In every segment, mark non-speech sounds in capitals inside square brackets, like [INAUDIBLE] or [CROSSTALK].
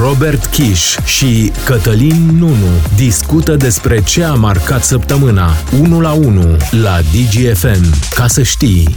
Robert Kiș și Cătălin Nunu discută despre ce a marcat săptămâna 1 la 1 la DGFM. Ca să știi...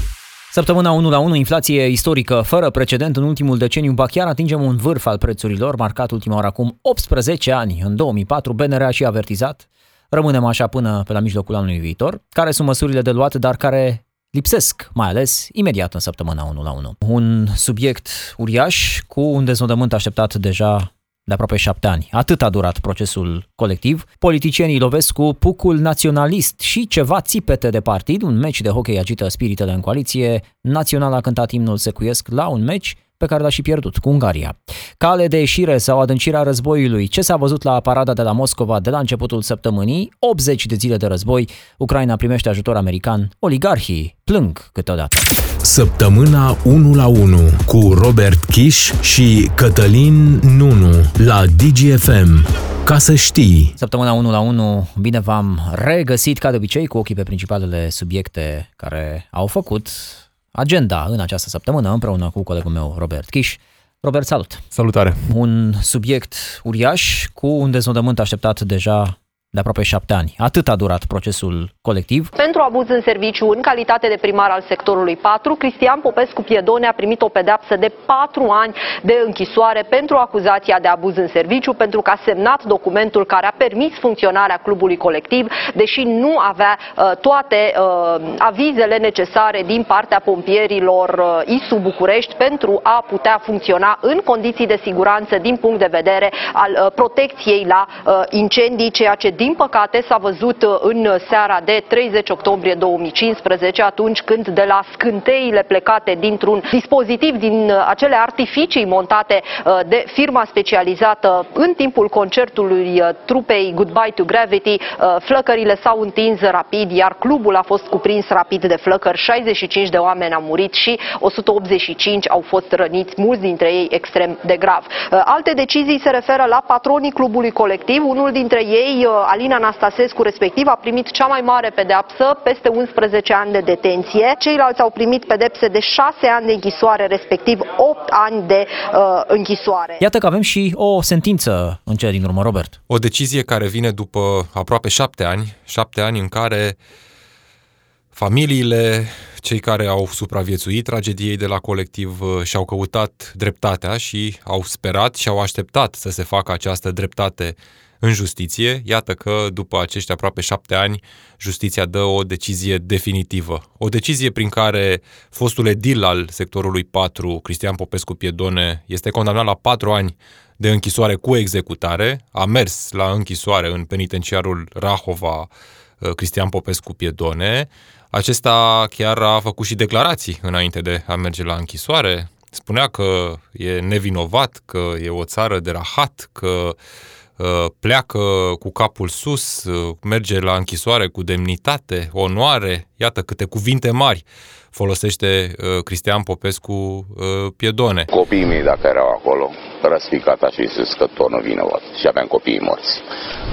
Săptămâna 1 la 1, inflație istorică fără precedent în ultimul deceniu, ba chiar atingem un vârf al prețurilor marcat ultima oară acum 18 ani. În 2004, BNR a și avertizat. Rămânem așa până pe la mijlocul anului viitor. Care sunt măsurile de luat, dar care lipsesc, mai ales imediat în săptămâna 1 la 1. Un subiect uriaș cu un deznodământ așteptat deja de aproape șapte ani. Atât a durat procesul colectiv. Politicienii lovesc cu pucul naționalist și ceva țipete de partid. Un meci de hockey agită spiritele în coaliție. Național a cântat imnul secuiesc la un meci pe care l-a și pierdut cu Ungaria. Cale de ieșire sau adâncirea războiului, ce s-a văzut la parada de la Moscova de la începutul săptămânii, 80 de zile de război, Ucraina primește ajutor american, oligarhii plâng câteodată. Săptămâna 1 la 1 cu Robert Kiș și Cătălin Nunu la DGFM. Ca să știi. Săptămâna 1 la 1, bine v-am regăsit ca de obicei cu ochii pe principalele subiecte care au făcut agenda în această săptămână împreună cu colegul meu Robert Kiș. Robert, salut! Salutare! Un subiect uriaș cu un deznodământ așteptat deja de aproape șapte ani. Atât a durat procesul colectiv. Pentru abuz în serviciu, în calitate de primar al sectorului 4, Cristian Popescu Piedone a primit o pedeapsă de patru ani de închisoare pentru acuzația de abuz în serviciu, pentru că a semnat documentul care a permis funcționarea clubului colectiv, deși nu avea uh, toate uh, avizele necesare din partea pompierilor uh, ISU București pentru a putea funcționa în condiții de siguranță din punct de vedere al uh, protecției la uh, incendii, ceea ce din păcate, s-a văzut uh, în seara de 30 octombrie 2015, atunci când de la scânteile plecate dintr-un dispozitiv din uh, acele artificii montate uh, de firma specializată în timpul concertului trupei Goodbye to Gravity, flăcările s-au întins rapid, iar clubul a fost cuprins rapid de flăcări. 65 de oameni au murit și 185 au fost răniți, mulți dintre ei extrem de grav. Alte decizii se referă la patronii clubului colectiv. Unul dintre ei Alina Anastasescu respectiv a primit cea mai mare pedeapsă, peste 11 ani de detenție. Ceilalți au primit pedepse de 6 ani de închisoare, respectiv 8 ani de uh, închisoare. Iată că avem și o sentință în cele din urmă, Robert. O decizie care vine după aproape 7 ani, 7 ani în care familiile, cei care au supraviețuit tragediei de la colectiv uh, și-au căutat dreptatea și au sperat și au așteptat să se facă această dreptate în justiție. Iată că după acești aproape șapte ani, justiția dă o decizie definitivă. O decizie prin care fostul edil al sectorului 4, Cristian Popescu Piedone, este condamnat la patru ani de închisoare cu executare. A mers la închisoare în penitenciarul Rahova, uh, Cristian Popescu Piedone. Acesta chiar a făcut și declarații înainte de a merge la închisoare. Spunea că e nevinovat, că e o țară de rahat, că Uh, pleacă cu capul sus, uh, merge la închisoare cu demnitate, onoare, iată câte cuvinte mari folosește uh, Cristian Popescu Piedone. Copiii mei, dacă erau acolo, răspicata și zis că tot nu vinovat și aveam copiii morți.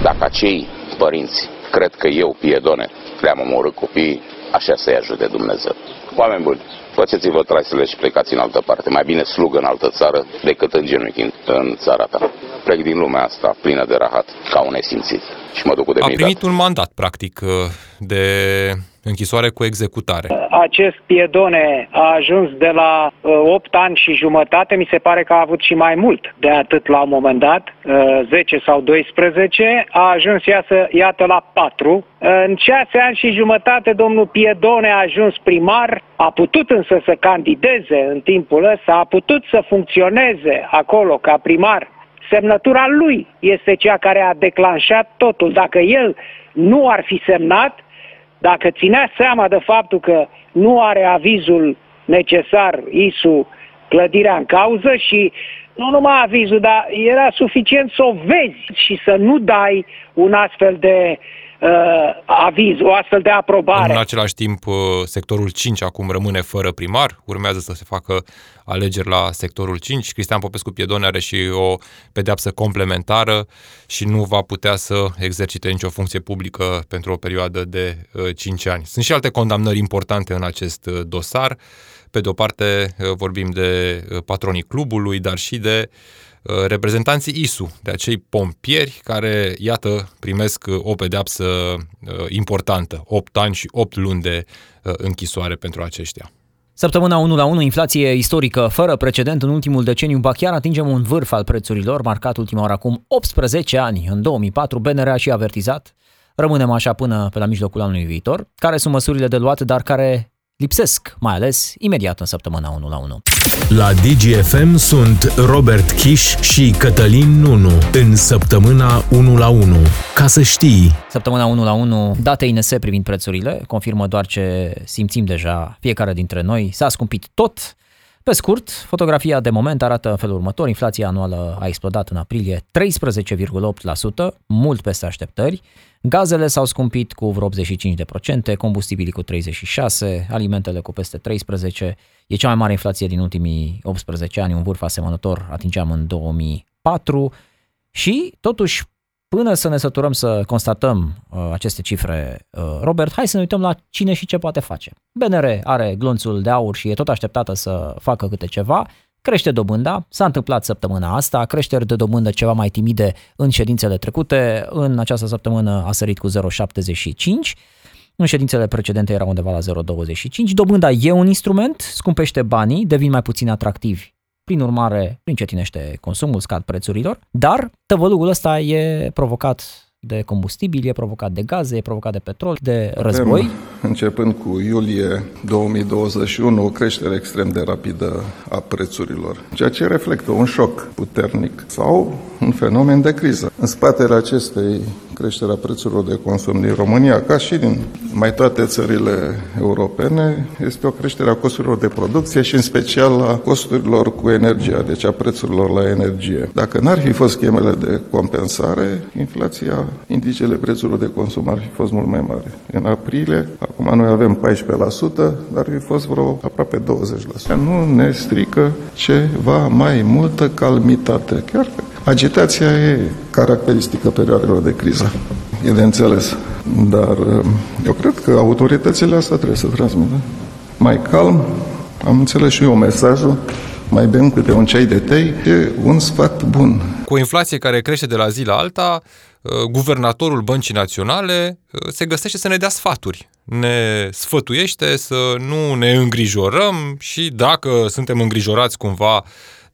Dacă acei părinți cred că eu, Piedone, le-am omorât copiii, așa să-i ajute Dumnezeu. Oameni buni, faceți-vă traisele și plecați în altă parte. Mai bine slugă în altă țară decât în genunchi în țara ta. Plec din lumea asta plină de rahat, ca un nesimțit. Și mă duc cu demnitate. A primit un mandat, practic, de închisoare cu executare. Acest piedone a ajuns de la uh, 8 ani și jumătate, mi se pare că a avut și mai mult de atât la un moment dat, uh, 10 sau 12, a ajuns iată, iată la 4. Uh, în 6 ani și jumătate, domnul Piedone a ajuns primar, a putut însă să candideze în timpul ăsta, a putut să funcționeze acolo ca primar. Semnătura lui este cea care a declanșat totul. Dacă el nu ar fi semnat, dacă ținea seama de faptul că nu are avizul necesar ISU clădirea în cauză și nu numai avizul, dar era suficient să o vezi și să nu dai un astfel de uh, aviz, o astfel de aprobare. În același timp, uh, sectorul 5 acum rămâne fără primar, urmează să se facă alegeri la sectorul 5. Cristian Popescu Piedone are și o pedeapsă complementară și nu va putea să exercite nicio funcție publică pentru o perioadă de 5 uh, ani. Sunt și alte condamnări importante în acest uh, dosar. Pe de o parte vorbim de patronii clubului, dar și de uh, reprezentanții ISU, de acei pompieri care, iată, primesc o pedeapsă importantă, 8 ani și 8 luni de închisoare pentru aceștia. Săptămâna 1 la 1, inflație istorică fără precedent în ultimul deceniu, ba chiar atingem un vârf al prețurilor, marcat ultima oară acum 18 ani. În 2004, BNR a și avertizat. Rămânem așa până pe la mijlocul anului viitor. Care sunt măsurile de luat, dar care lipsesc, mai ales imediat în săptămâna 1 la 1. La DGFM sunt Robert Kiș și Cătălin Nunu în săptămâna 1 la 1. Ca să știi. Săptămâna 1 la 1, date INS privind prețurile, confirmă doar ce simțim deja fiecare dintre noi. S-a scumpit tot. Pe scurt, fotografia de moment arată în felul următor. Inflația anuală a explodat în aprilie 13,8%, mult peste așteptări. Gazele s-au scumpit cu vreo 85%, combustibilii cu 36%, alimentele cu peste 13%. E cea mai mare inflație din ultimii 18 ani, un vârf asemănător atingeam în 2004 și totuși Până să ne săturăm să constatăm uh, aceste cifre, uh, Robert, hai să ne uităm la cine și ce poate face. BNR are glonțul de aur și e tot așteptată să facă câte ceva, crește dobânda, s-a întâmplat săptămâna asta, creșteri de dobândă ceva mai timide în ședințele trecute, în această săptămână a sărit cu 0,75, în ședințele precedente era undeva la 0,25. Dobânda e un instrument, scumpește banii, devin mai puțin atractivi. Prin urmare, încetinește consumul, scad prețurilor, dar tăvălugul ăsta e provocat de combustibil, e provocat de gaze, e provocat de petrol, de război. Avem, începând cu iulie 2021, o creștere extrem de rapidă a prețurilor, ceea ce reflectă un șoc puternic sau un fenomen de criză. În spatele acestei creșterea prețurilor de consum din România, ca și din mai toate țările europene, este o creștere a costurilor de producție și în special a costurilor cu energia, deci a prețurilor la energie. Dacă n-ar fi fost schemele de compensare, inflația, indicele prețurilor de consum ar fi fost mult mai mare. În aprilie, acum noi avem 14%, dar ar fi fost vreo aproape 20%. Nu ne strică ceva mai multă calmitate. Chiar că agitația e caracteristică perioadelor de criză. E de înțeles. Dar uh, eu cred că autoritățile asta trebuie să transmită. Mai calm, am înțeles și eu mesajul, mai bem câte un ceai de tei, e un sfat bun. Cu o inflație care crește de la zi la alta, uh, guvernatorul Băncii Naționale uh, se găsește să ne dea sfaturi. Ne sfătuiește să nu ne îngrijorăm și dacă suntem îngrijorați cumva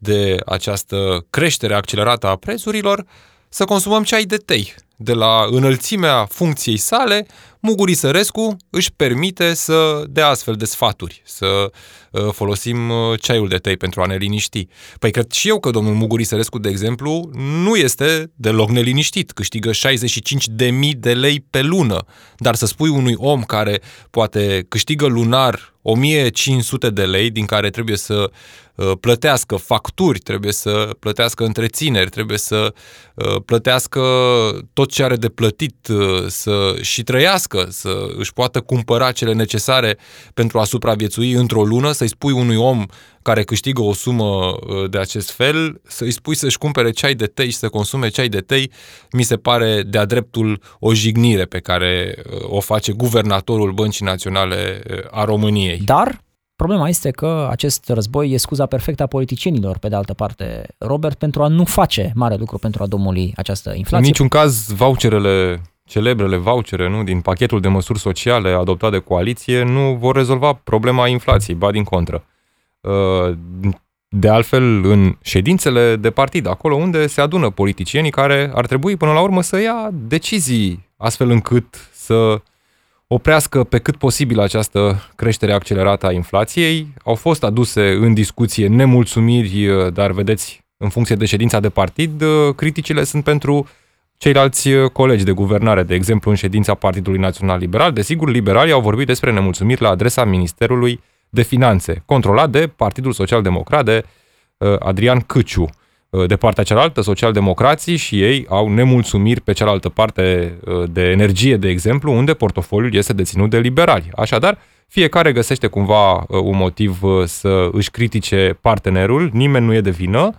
de această creștere accelerată a prețurilor, să consumăm ceai de tei. De la înălțimea funcției sale, Muguri Sărescu își permite să dea astfel de sfaturi, să uh, folosim uh, ceaiul de tei pentru a ne liniști. Păi cred și eu că domnul Muguri Sărescu, de exemplu, nu este deloc neliniștit, câștigă 65 de mii de lei pe lună, dar să spui unui om care poate câștigă lunar 1500 de lei, din care trebuie să uh, plătească facturi, trebuie să plătească întrețineri, trebuie să plătească tot ce are de plătit, să și trăiască muncă, să își poată cumpăra cele necesare pentru a supraviețui într-o lună, să-i spui unui om care câștigă o sumă uh, de acest fel, să-i spui să-și cumpere ceai de tei și să consume ceai de tei, mi se pare de-a dreptul o jignire pe care uh, o face guvernatorul Băncii Naționale uh, a României. Dar Problema este că acest război e scuza perfectă a politicienilor, pe de altă parte, Robert, pentru a nu face mare lucru pentru a domnului această inflație. În niciun caz, voucherele celebrele vouchere nu, din pachetul de măsuri sociale adoptat de coaliție nu vor rezolva problema inflației, ba din contră. Uh, de altfel, în ședințele de partid, acolo unde se adună politicienii care ar trebui până la urmă să ia decizii astfel încât să oprească pe cât posibil această creștere accelerată a inflației. Au fost aduse în discuție nemulțumiri, dar vedeți, în funcție de ședința de partid, criticile sunt pentru ceilalți uh, colegi de guvernare, de exemplu în ședința Partidului Național Liberal, desigur, liberalii au vorbit despre nemulțumiri la adresa Ministerului de Finanțe, controlat de Partidul Social Democrat de uh, Adrian Câciu. Uh, de partea cealaltă, socialdemocrații și ei au nemulțumiri pe cealaltă parte de energie, de exemplu, unde portofoliul este deținut de liberali. Așadar, fiecare găsește cumva un motiv să își critique partenerul, nimeni nu e de vină,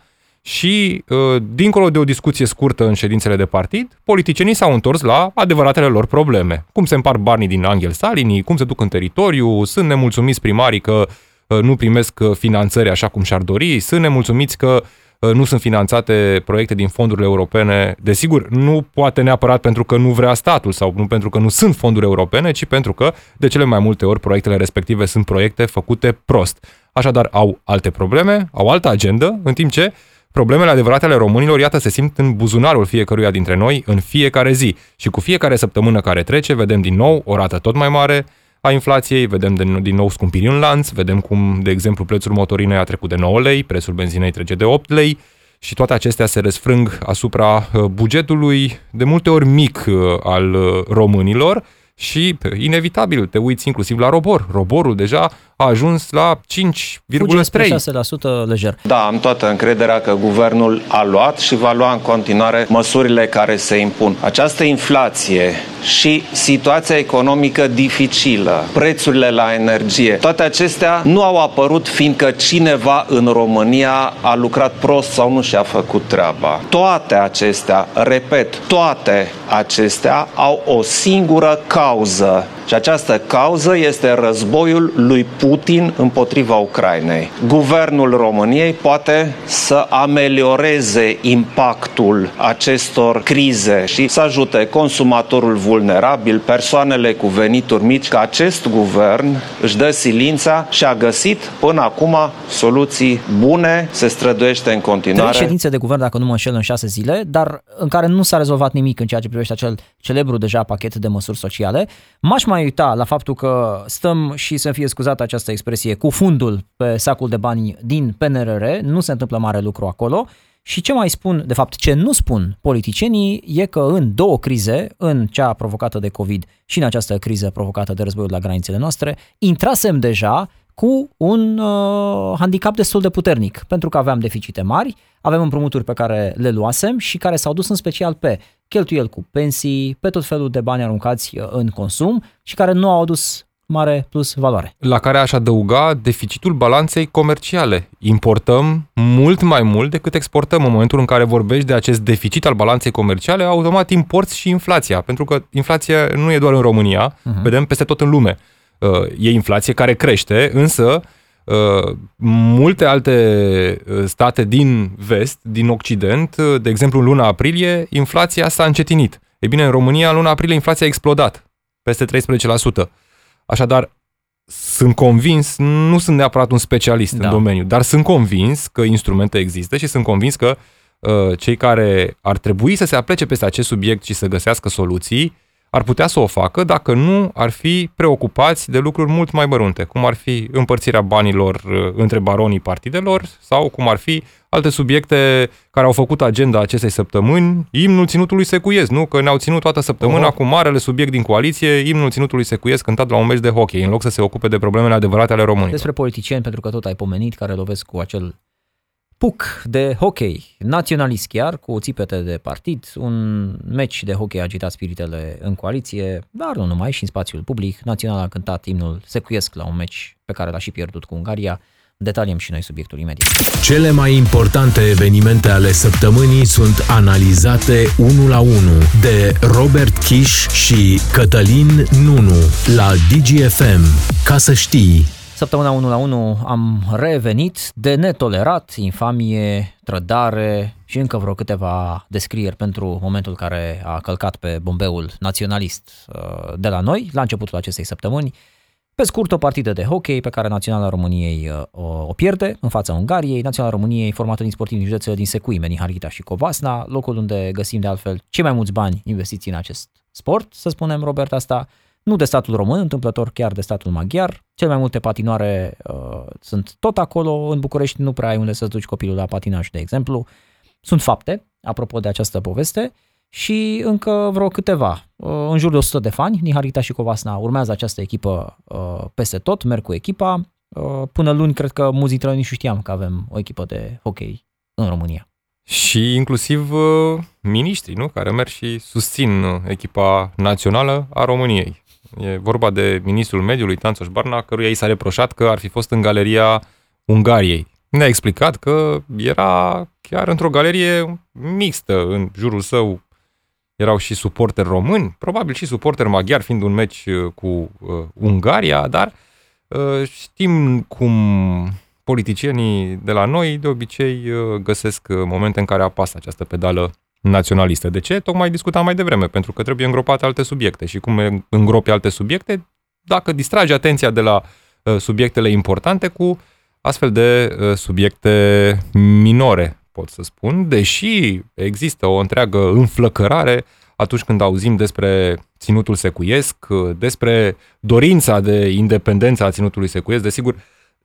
și, uh, dincolo de o discuție scurtă în ședințele de partid, politicienii s-au întors la adevăratele lor probleme. Cum se împar banii din Angel Salini, cum se duc în teritoriu, sunt nemulțumiți primarii că uh, nu primesc uh, finanțări așa cum și-ar dori, sunt nemulțumiți că uh, nu sunt finanțate proiecte din fondurile europene. Desigur, nu poate neapărat pentru că nu vrea statul sau nu pentru că nu sunt fonduri europene, ci pentru că de cele mai multe ori proiectele respective sunt proiecte făcute prost. Așadar, au alte probleme, au altă agendă, în timp ce problemele adevărate ale românilor, iată, se simt în buzunarul fiecăruia dintre noi în fiecare zi. Și cu fiecare săptămână care trece, vedem din nou o rată tot mai mare, a inflației, vedem din, din nou scumpiri în lanț, vedem cum, de exemplu, prețul motorinei a trecut de 9 lei, prețul benzinei trece de 8 lei și toate acestea se răsfrâng asupra uh, bugetului de multe ori mic uh, al uh, românilor și inevitabil te uiți inclusiv la robor. Roborul deja a ajuns la 5,3%. 6% lejer. Da, am toată încrederea că guvernul a luat și va lua în continuare măsurile care se impun. Această inflație și situația economică dificilă, prețurile la energie, toate acestea nu au apărut fiindcă cineva în România a lucrat prost sau nu și-a făcut treaba. Toate acestea, repet, toate acestea au o singură cauză și această cauză este războiul lui Putin împotriva Ucrainei. Guvernul României poate să amelioreze impactul acestor crize și să ajute consumatorul vulnerabil, persoanele cu venituri mici, că acest guvern își dă silința și a găsit până acum soluții bune, se străduiește în continuare. Trei ședințe de guvern, dacă nu mă înșel, în șase zile, dar în care nu s-a rezolvat nimic în ceea ce privește acel celebru deja pachet de măsuri sociale. M-aș mai uita la faptul că stăm și să fie scuzată această expresie cu fundul pe sacul de bani din PNRR, nu se întâmplă mare lucru acolo. Și ce mai spun, de fapt ce nu spun politicienii e că în două crize, în cea provocată de COVID și în această criză provocată de războiul la granițele noastre, intrasem deja cu un uh, handicap destul de puternic, pentru că aveam deficite mari, avem împrumuturi pe care le luasem și care s-au dus în special pe cheltuieli cu pensii, pe tot felul de bani aruncați uh, în consum și care nu au adus mare plus valoare. La care aș adăuga deficitul balanței comerciale. Importăm mult mai mult decât exportăm. În momentul în care vorbești de acest deficit al balanței comerciale, automat importi și inflația, pentru că inflația nu e doar în România, uh-huh. vedem peste tot în lume. Uh, e inflație care crește, însă uh, multe alte uh, state din vest, din Occident, de exemplu în luna aprilie, inflația s-a încetinit. E bine, în România, în luna aprilie, inflația a explodat, peste 13%. Așadar, sunt convins, nu sunt neapărat un specialist da. în domeniu, dar sunt convins că instrumente există și sunt convins că uh, cei care ar trebui să se aplece peste acest subiect și să găsească soluții, ar putea să o facă dacă nu ar fi preocupați de lucruri mult mai mărunte, cum ar fi împărțirea banilor uh, între baronii partidelor sau cum ar fi alte subiecte care au făcut agenda acestei săptămâni, imnul ținutului secuiesc, nu? Că ne-au ținut toată săptămâna uh-huh. cu marele subiect din coaliție, imnul ținutului secuiesc cântat la un meci de hockey, în loc să se ocupe de problemele adevărate ale românilor. Despre politicieni, pentru că tot ai pomenit, care lovesc cu acel puc de hockey, naționalist chiar, cu țipete de partid, un meci de hockey agitat spiritele în coaliție, dar nu numai, și în spațiul public. Național a cântat imnul Secuiesc la un meci pe care l-a și pierdut cu Ungaria. Detaliem și noi subiectul imediat. Cele mai importante evenimente ale săptămânii sunt analizate unul la unul de Robert Kish și Cătălin Nunu la DGFM. Ca să știi, Săptămâna 1 la 1 am revenit de netolerat, infamie, trădare și încă vreo câteva descrieri pentru momentul care a călcat pe bombeul naționalist uh, de la noi, la începutul acestei săptămâni. Pe scurt, o partidă de hockey pe care Naționala României uh, o pierde în fața Ungariei. Naționala României formată din sportivi din județele din Secui, Meniharghita și Covasna, locul unde găsim de altfel cei mai mulți bani investiți în acest sport, să spunem, Robert, asta nu de statul român, întâmplător chiar de statul maghiar. Cel mai multe patinoare uh, sunt tot acolo. În București nu prea ai unde să-ți duci copilul la patinaj, de exemplu. Sunt fapte, apropo de această poveste, și încă vreo câteva. Uh, în jur de 100 de fani, Niharita și Covasna urmează această echipă uh, peste tot, merg cu echipa. Uh, până luni, cred că mulți dintre noi nici știam că avem o echipă de hockey în România. Și inclusiv uh, miniștrii, nu? Care merg și susțin uh, echipa națională a României. E vorba de ministrul mediului, Tanțoș Barna, căruia i s-a reproșat că ar fi fost în galeria Ungariei. Ne-a explicat că era chiar într-o galerie mixtă în jurul său. Erau și suporteri români, probabil și suporteri maghiari, fiind un meci uh, cu uh, Ungaria, dar uh, știm cum politicienii de la noi de obicei uh, găsesc uh, momente în care apasă această pedală naționalistă. De ce? Tocmai discutam mai devreme, pentru că trebuie îngropate alte subiecte și cum îngropi alte subiecte, dacă distragi atenția de la uh, subiectele importante cu astfel de uh, subiecte minore, pot să spun, deși există o întreagă înflăcărare atunci când auzim despre ținutul secuiesc, uh, despre dorința de independență a ținutului secuiesc, desigur,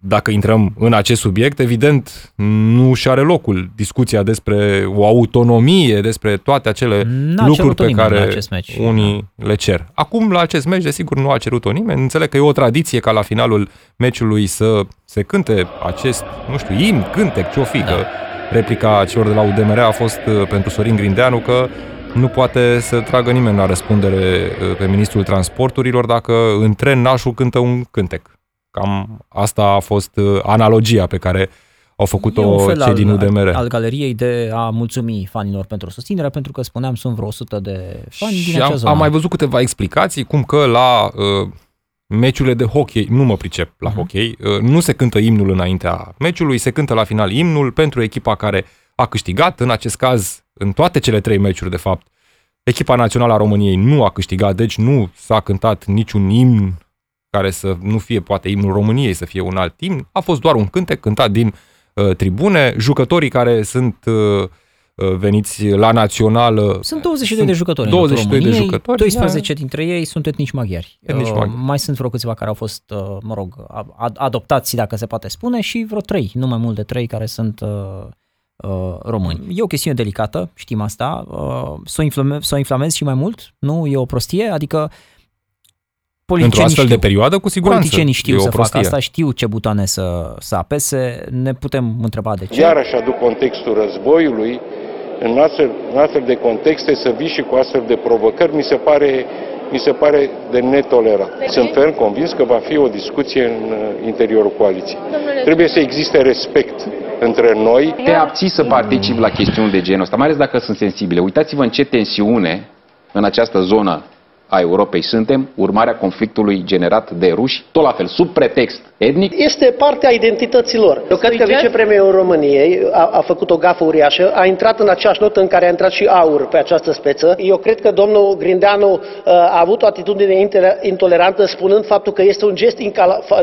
dacă intrăm în acest subiect, evident, nu și are locul discuția despre o autonomie, despre toate acele N-a lucruri pe care unii da. le cer. Acum, la acest meci, desigur, nu a cerut-o nimeni. Înțeleg că e o tradiție ca la finalul meciului să se cânte acest, nu știu, imn, cântec, ce-o fi, da. că replica celor de la UDMR a fost uh, pentru Sorin Grindeanu că nu poate să tragă nimeni la răspundere uh, pe ministrul transporturilor dacă în tren nașul cântă un cântec. Cam asta a fost uh, analogia pe care au făcut-o cei din UDMR. Al, al galeriei de a mulțumi fanilor pentru susținere, pentru că spuneam sunt vreo 100 de fani și din acea am, zonă. am mai văzut câteva explicații, cum că la uh, meciurile de hockey, nu mă pricep la uh-huh. hockey, uh, nu se cântă imnul înaintea meciului, se cântă la final imnul pentru echipa care a câștigat, în acest caz, în toate cele trei meciuri, de fapt, echipa națională a României nu a câștigat, deci nu s-a cântat niciun imn care să nu fie poate imnul României, să fie un alt imn. A fost doar un cântec cântat din uh, tribune. Jucătorii care sunt uh, uh veniți la națională. Sunt 22 de jucători 22 de jucători. 12 da. dintre ei sunt etnici maghiari. Etnici uh, maghiari. mai sunt vreo câțiva care au fost, uh, mă rog, adoptați, dacă se poate spune, și vreo 3, nu mai mult de 3 care sunt uh, uh, români. E o chestiune delicată, știm asta. Uh, să, o inflame- să o inflamezi și mai mult? Nu? E o prostie? Adică Într-o astfel știu. de perioadă, cu siguranță. Politicienii știu să facă asta, știu ce butoane să, să apese, ne putem întreba de ce. Iarăși aduc contextul războiului, în astfel, în astfel de contexte să vii și cu astfel de provocări, mi se pare, mi se pare de netolerat. Sunt ferm convins că va fi o discuție în uh, interiorul coaliției. Trebuie să existe respect între noi. Te abții să participi la chestiuni de genul ăsta, mai ales dacă sunt sensibile. Uitați-vă în ce tensiune în această zonă a Europei suntem, urmarea conflictului generat de ruși, tot la fel, sub pretext etnic. Este parte a identității lor. Eu cred că vicepremierul României a, a făcut o gafă uriașă, a intrat în aceeași notă în care a intrat și aur pe această speță. Eu cred că domnul Grindeanu uh, a avut o atitudine intolerantă spunând faptul că este un gest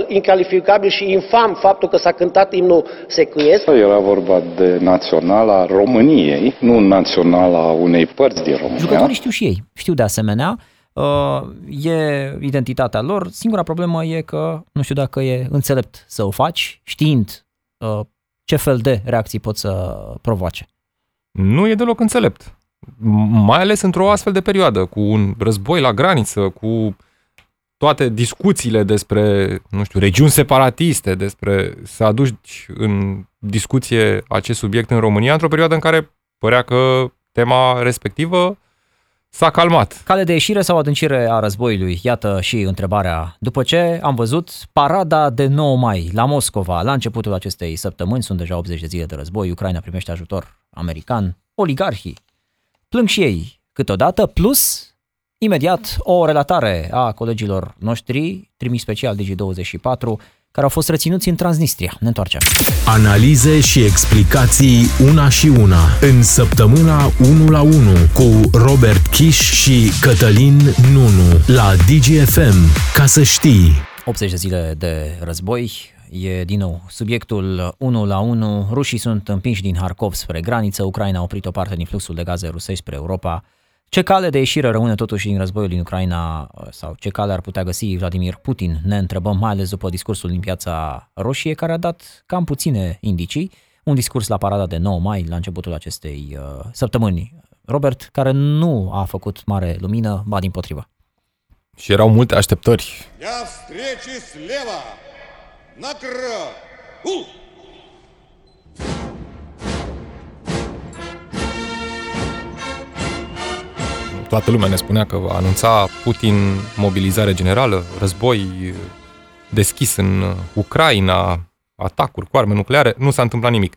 incalificabil și infam faptul că s-a cântat imnul secuiesc. Era vorba de naționala României, nu naționala unei părți din România. Jucătorii știu și ei. Știu de asemenea Uh, e identitatea lor. Singura problemă e că nu știu dacă e înțelept să o faci știind uh, ce fel de reacții pot să provoace. Nu e deloc înțelept. Mai ales într-o astfel de perioadă, cu un război la graniță, cu toate discuțiile despre, nu știu, regiuni separatiste, despre să aduci în discuție acest subiect în România, într-o perioadă în care părea că tema respectivă S-a calmat. Cale de ieșire sau adâncire a războiului? Iată și întrebarea. După ce am văzut parada de 9 mai la Moscova, la începutul acestei săptămâni, sunt deja 80 de zile de război, Ucraina primește ajutor american, oligarhii plâng și ei câteodată, plus imediat o relatare a colegilor noștri, trimis special Digi24, care au fost reținuți în Transnistria. Ne întoarcem. Analize și explicații una și una în săptămâna 1 la 1 cu Robert Kiș și Cătălin Nunu la DGFM. Ca să știi. 80 de zile de război, e din nou subiectul 1 la 1. Rușii sunt împinși din Harkov spre graniță, Ucraina a oprit o parte din fluxul de gaze rusești spre Europa. Ce cale de ieșire rămâne totuși din războiul din Ucraina sau ce cale ar putea găsi Vladimir Putin? Ne întrebăm mai ales după discursul din Piața Roșie, care a dat cam puține indicii. Un discurs la parada de 9 mai, la începutul acestei uh, săptămâni. Robert, care nu a făcut mare lumină, ba din potrivă. Și erau multe așteptări. Я встречи слева! Накрыт! Toată lumea ne spunea că va anunța Putin mobilizare generală, război deschis în Ucraina, atacuri cu arme nucleare, nu s-a întâmplat nimic.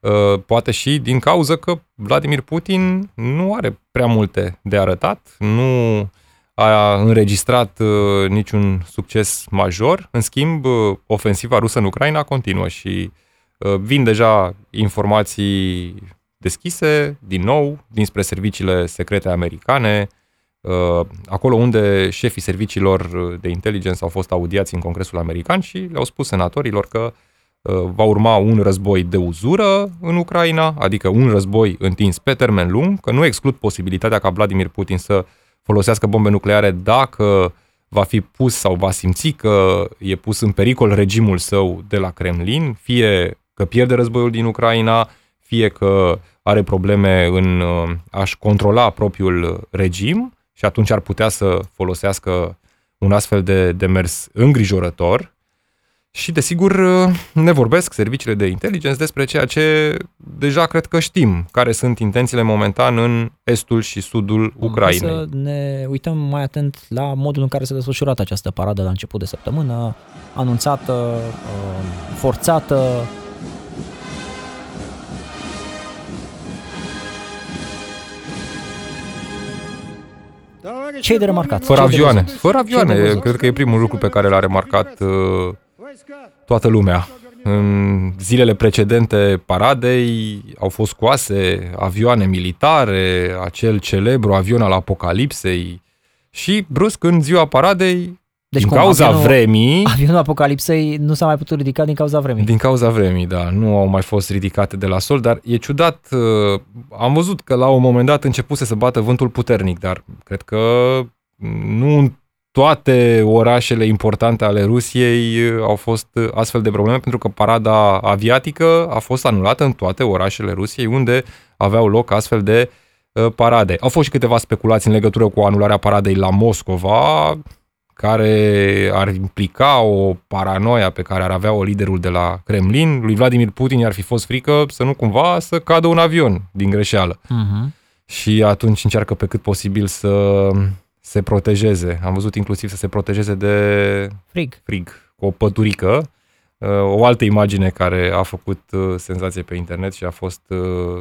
Uh, poate și din cauza că Vladimir Putin nu are prea multe de arătat, nu a înregistrat uh, niciun succes major. În schimb, uh, ofensiva rusă în Ucraina continuă și uh, vin deja informații deschise, din nou, dinspre serviciile secrete americane, uh, acolo unde șefii serviciilor de inteligență au fost audiați în Congresul American și le-au spus senatorilor că uh, va urma un război de uzură în Ucraina, adică un război întins pe termen lung, că nu exclud posibilitatea ca Vladimir Putin să folosească bombe nucleare dacă va fi pus sau va simți că e pus în pericol regimul său de la Kremlin, fie că pierde războiul din Ucraina, fie că are probleme în uh, a-și controla propriul regim și atunci ar putea să folosească un astfel de demers îngrijorător. Și, desigur, uh, ne vorbesc serviciile de inteligență despre ceea ce deja cred că știm, care sunt intențiile momentan în estul și sudul Ucrainei. Să ne uităm mai atent la modul în care s-a desfășurat această paradă la început de săptămână, anunțată, uh, forțată, ce e de remarcat? Fără avioane. Fără avioane. Cred că e primul lucru pe care l-a remarcat uh, toată lumea. În zilele precedente paradei au fost scoase avioane militare, acel celebru avion al apocalipsei și brusc în ziua paradei deci din cauza avionul, vremii... [LAUGHS] Avionul Apocalipsei nu s-a mai putut ridica din cauza vremii. Din cauza vremii, da. Nu au mai fost ridicate de la sol, dar e ciudat. Uh, am văzut că la un moment dat începuse să bată vântul puternic, dar cred că nu în toate orașele importante ale Rusiei au fost astfel de probleme, pentru că parada aviatică a fost anulată în toate orașele Rusiei, unde aveau loc astfel de uh, parade. Au fost și câteva speculații în legătură cu anularea paradei la Moscova, care ar implica o paranoia pe care ar avea-o liderul de la Kremlin. Lui Vladimir Putin ar fi fost frică să nu cumva să cadă un avion din greșeală. Uh-huh. Și atunci încearcă pe cât posibil să se protejeze. Am văzut inclusiv să se protejeze de frig, frig cu o păturică. Uh, o altă imagine care a făcut uh, senzație pe internet și a fost uh,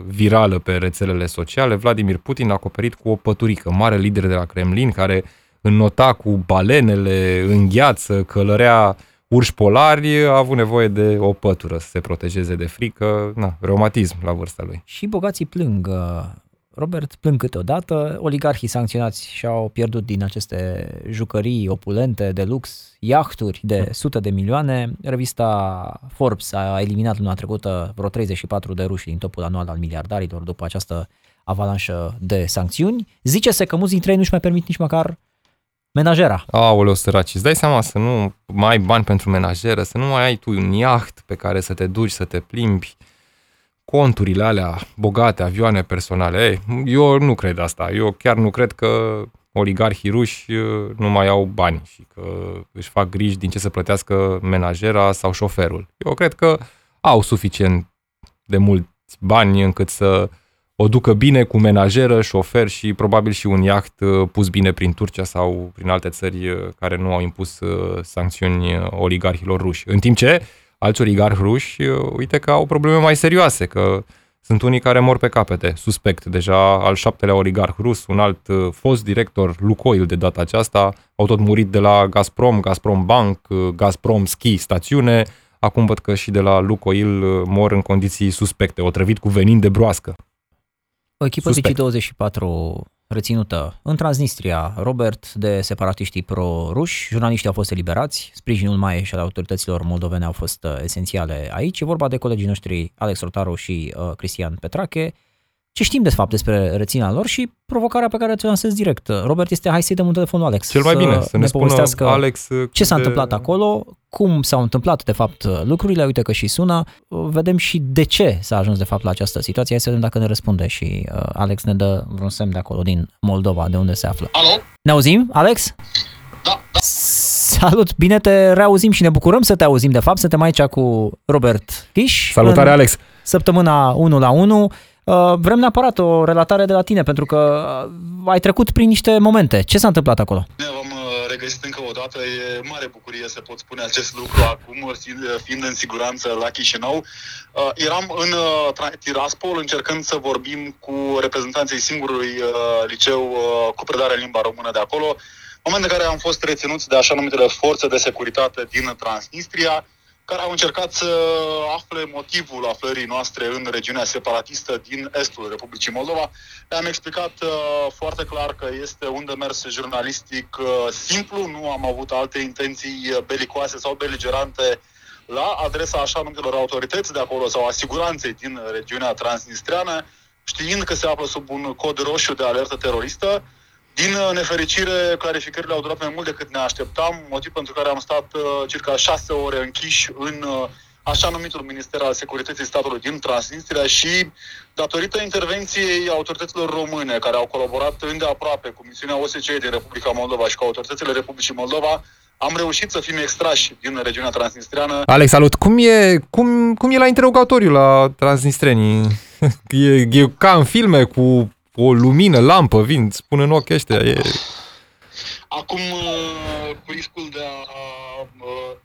virală pe rețelele sociale. Vladimir Putin a acoperit cu o păturică, mare lider de la Kremlin, care înnota cu balenele în gheață, călărea urși polari, a avut nevoie de o pătură să se protejeze de frică, na, reumatism la vârsta lui. Și bogații plâng. Robert, plâng câteodată, oligarhii sancționați și-au pierdut din aceste jucării opulente de lux, iahturi de hmm. sute de milioane. Revista Forbes a eliminat luna trecută vreo 34 de ruși din topul anual al miliardarilor după această avalanșă de sancțiuni. Zice-se că mulți dintre ei nu-și mai permit nici măcar menajera. Aoleu, săraci, îți dai seama să nu mai ai bani pentru menajeră, să nu mai ai tu un iaht pe care să te duci, să te plimbi, conturile alea bogate, avioane personale. Ei, eu nu cred asta. Eu chiar nu cred că oligarhii ruși uh, nu mai au bani și că își fac griji din ce să plătească menajera sau șoferul. Eu cred că au suficient de mulți bani încât să o ducă bine cu menajeră, șofer și probabil și un iaht uh, pus bine prin Turcia sau prin alte țări uh, care nu au impus uh, sancțiuni oligarhilor ruși. În timp ce alți oligarhi ruși, uite că au probleme mai serioase, că sunt unii care mor pe capete, suspect deja al șaptelea oligarh rus, un alt fost director Lukoil de data aceasta, au tot murit de la Gazprom, Gazprom Bank, Gazprom Ski Stațiune, acum văd că și de la Lukoil mor în condiții suspecte, otrăvit cu venin de broască. O echipă Digi24 reținută în Transnistria, Robert, de separatiștii pro-ruși. Jurnaliștii au fost eliberați, sprijinul mai și al autorităților moldovene au fost uh, esențiale aici. E vorba de colegii noștri Alex Rotaru și uh, Cristian Petrache ce știm de fapt despre reținerea lor și provocarea pe care ți-o lansez direct. Robert este, hai să-i dăm un telefon Alex. Cel mai bine, să, să ne, ne povestească Alex ce s-a de... întâmplat acolo, cum s-au întâmplat de fapt lucrurile, uite că și sună, vedem și de ce s-a ajuns de fapt la această situație, hai să vedem dacă ne răspunde și uh, Alex ne dă vreun semn de acolo din Moldova, de unde se află. Alo? Ne auzim, Alex? Da, da. Salut, bine te reauzim și ne bucurăm să te auzim de fapt, suntem aici cu Robert Kiș. Salutare, Alex! Săptămâna 1 la 1 Uh, vrem neapărat o relatare de la tine, pentru că uh, ai trecut prin niște momente. Ce s-a întâmplat acolo? Ne vom uh, regăsit încă o dată. E mare bucurie să pot spune acest lucru acum, fiind în siguranță la Chișinău. Eram în Tiraspol încercând să vorbim cu reprezentanții singurului liceu cu predare în limba română de acolo, moment în care am fost reținuți de așa numitele forțe de securitate din Transnistria, care au încercat să afle motivul aflării noastre în regiunea separatistă din estul Republicii Moldova. Le-am explicat uh, foarte clar că este un demers jurnalistic uh, simplu, nu am avut alte intenții belicoase sau beligerante la adresa așa numitelor autorități de acolo sau asiguranței din regiunea transnistreană, știind că se află sub un cod roșu de alertă teroristă. Din uh, nefericire, clarificările au durat mai mult decât ne așteptam, motiv pentru care am stat uh, circa șase ore închiși în uh, așa numitul Minister al Securității Statului din Transnistria și datorită intervenției autorităților române care au colaborat îndeaproape cu misiunea OSCE din Republica Moldova și cu autoritățile Republicii Moldova, am reușit să fim extrași din regiunea transnistreană. Alex, salut! Cum e, cum, cum e la interogatoriu la transnistrenii? [LAUGHS] e, e ca în filme cu o lumină, lampă, vin, spune în ochii ăștia. E... Acum, uh, cu riscul de a uh,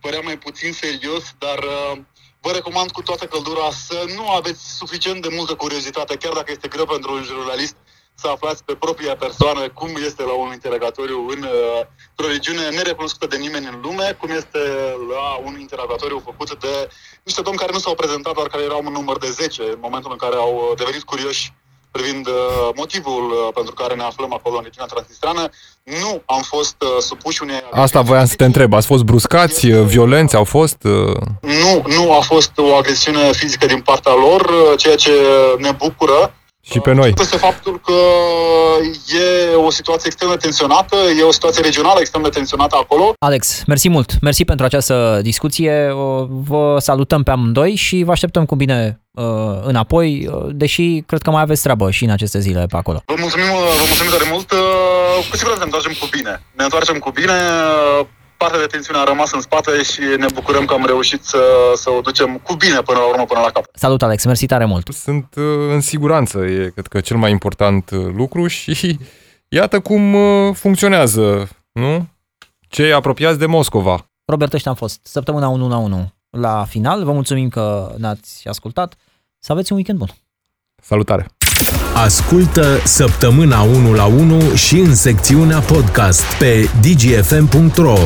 părea mai puțin serios, dar uh, vă recomand cu toată căldura să nu aveți suficient de multă curiozitate, chiar dacă este greu pentru un jurnalist, să aflați pe propria persoană cum este la un interogatoriu în uh, o regiune nerecunoscută de nimeni în lume, cum este la un interogatoriu făcut de niște domni care nu s-au prezentat, dar care erau în număr de 10 în momentul în care au devenit curioși privind uh, motivul uh, pentru care ne aflăm acolo în regiunea transnistrană. Nu am fost uh, supuși unei... Asta voiam să te întreb. Ați fost bruscați? Violenți au fost? Nu, nu a fost o agresiune fizică din partea lor, ceea ce ne bucură și pe noi. Este faptul că e o situație extrem de tensionată, e o situație regională extrem de tensionată acolo. Alex, mersi mult, mersi pentru această discuție, vă salutăm pe amândoi și vă așteptăm cu bine uh, înapoi, uh, deși cred că mai aveți treabă și în aceste zile pe acolo. Vă mulțumim, uh, vă mulțumim tare mult, cu siguranță ne întoarcem cu bine. Ne întoarcem cu bine, partea de tensiune a rămas în spate și ne bucurăm că am reușit să, să o ducem cu bine până la urmă, până la cap. Salut, Alex, mersi tare mult. Sunt uh, în siguranță, e cred că cel mai important uh, lucru și [LAUGHS] iată cum uh, funcționează, nu? Cei apropiați de Moscova. Robert, ăștia am fost săptămâna 1 la 1 la final. Vă mulțumim că ne-ați ascultat. Să aveți un weekend bun. Salutare! Ascultă săptămâna 1 la 1 și în secțiunea podcast pe dgfm.ro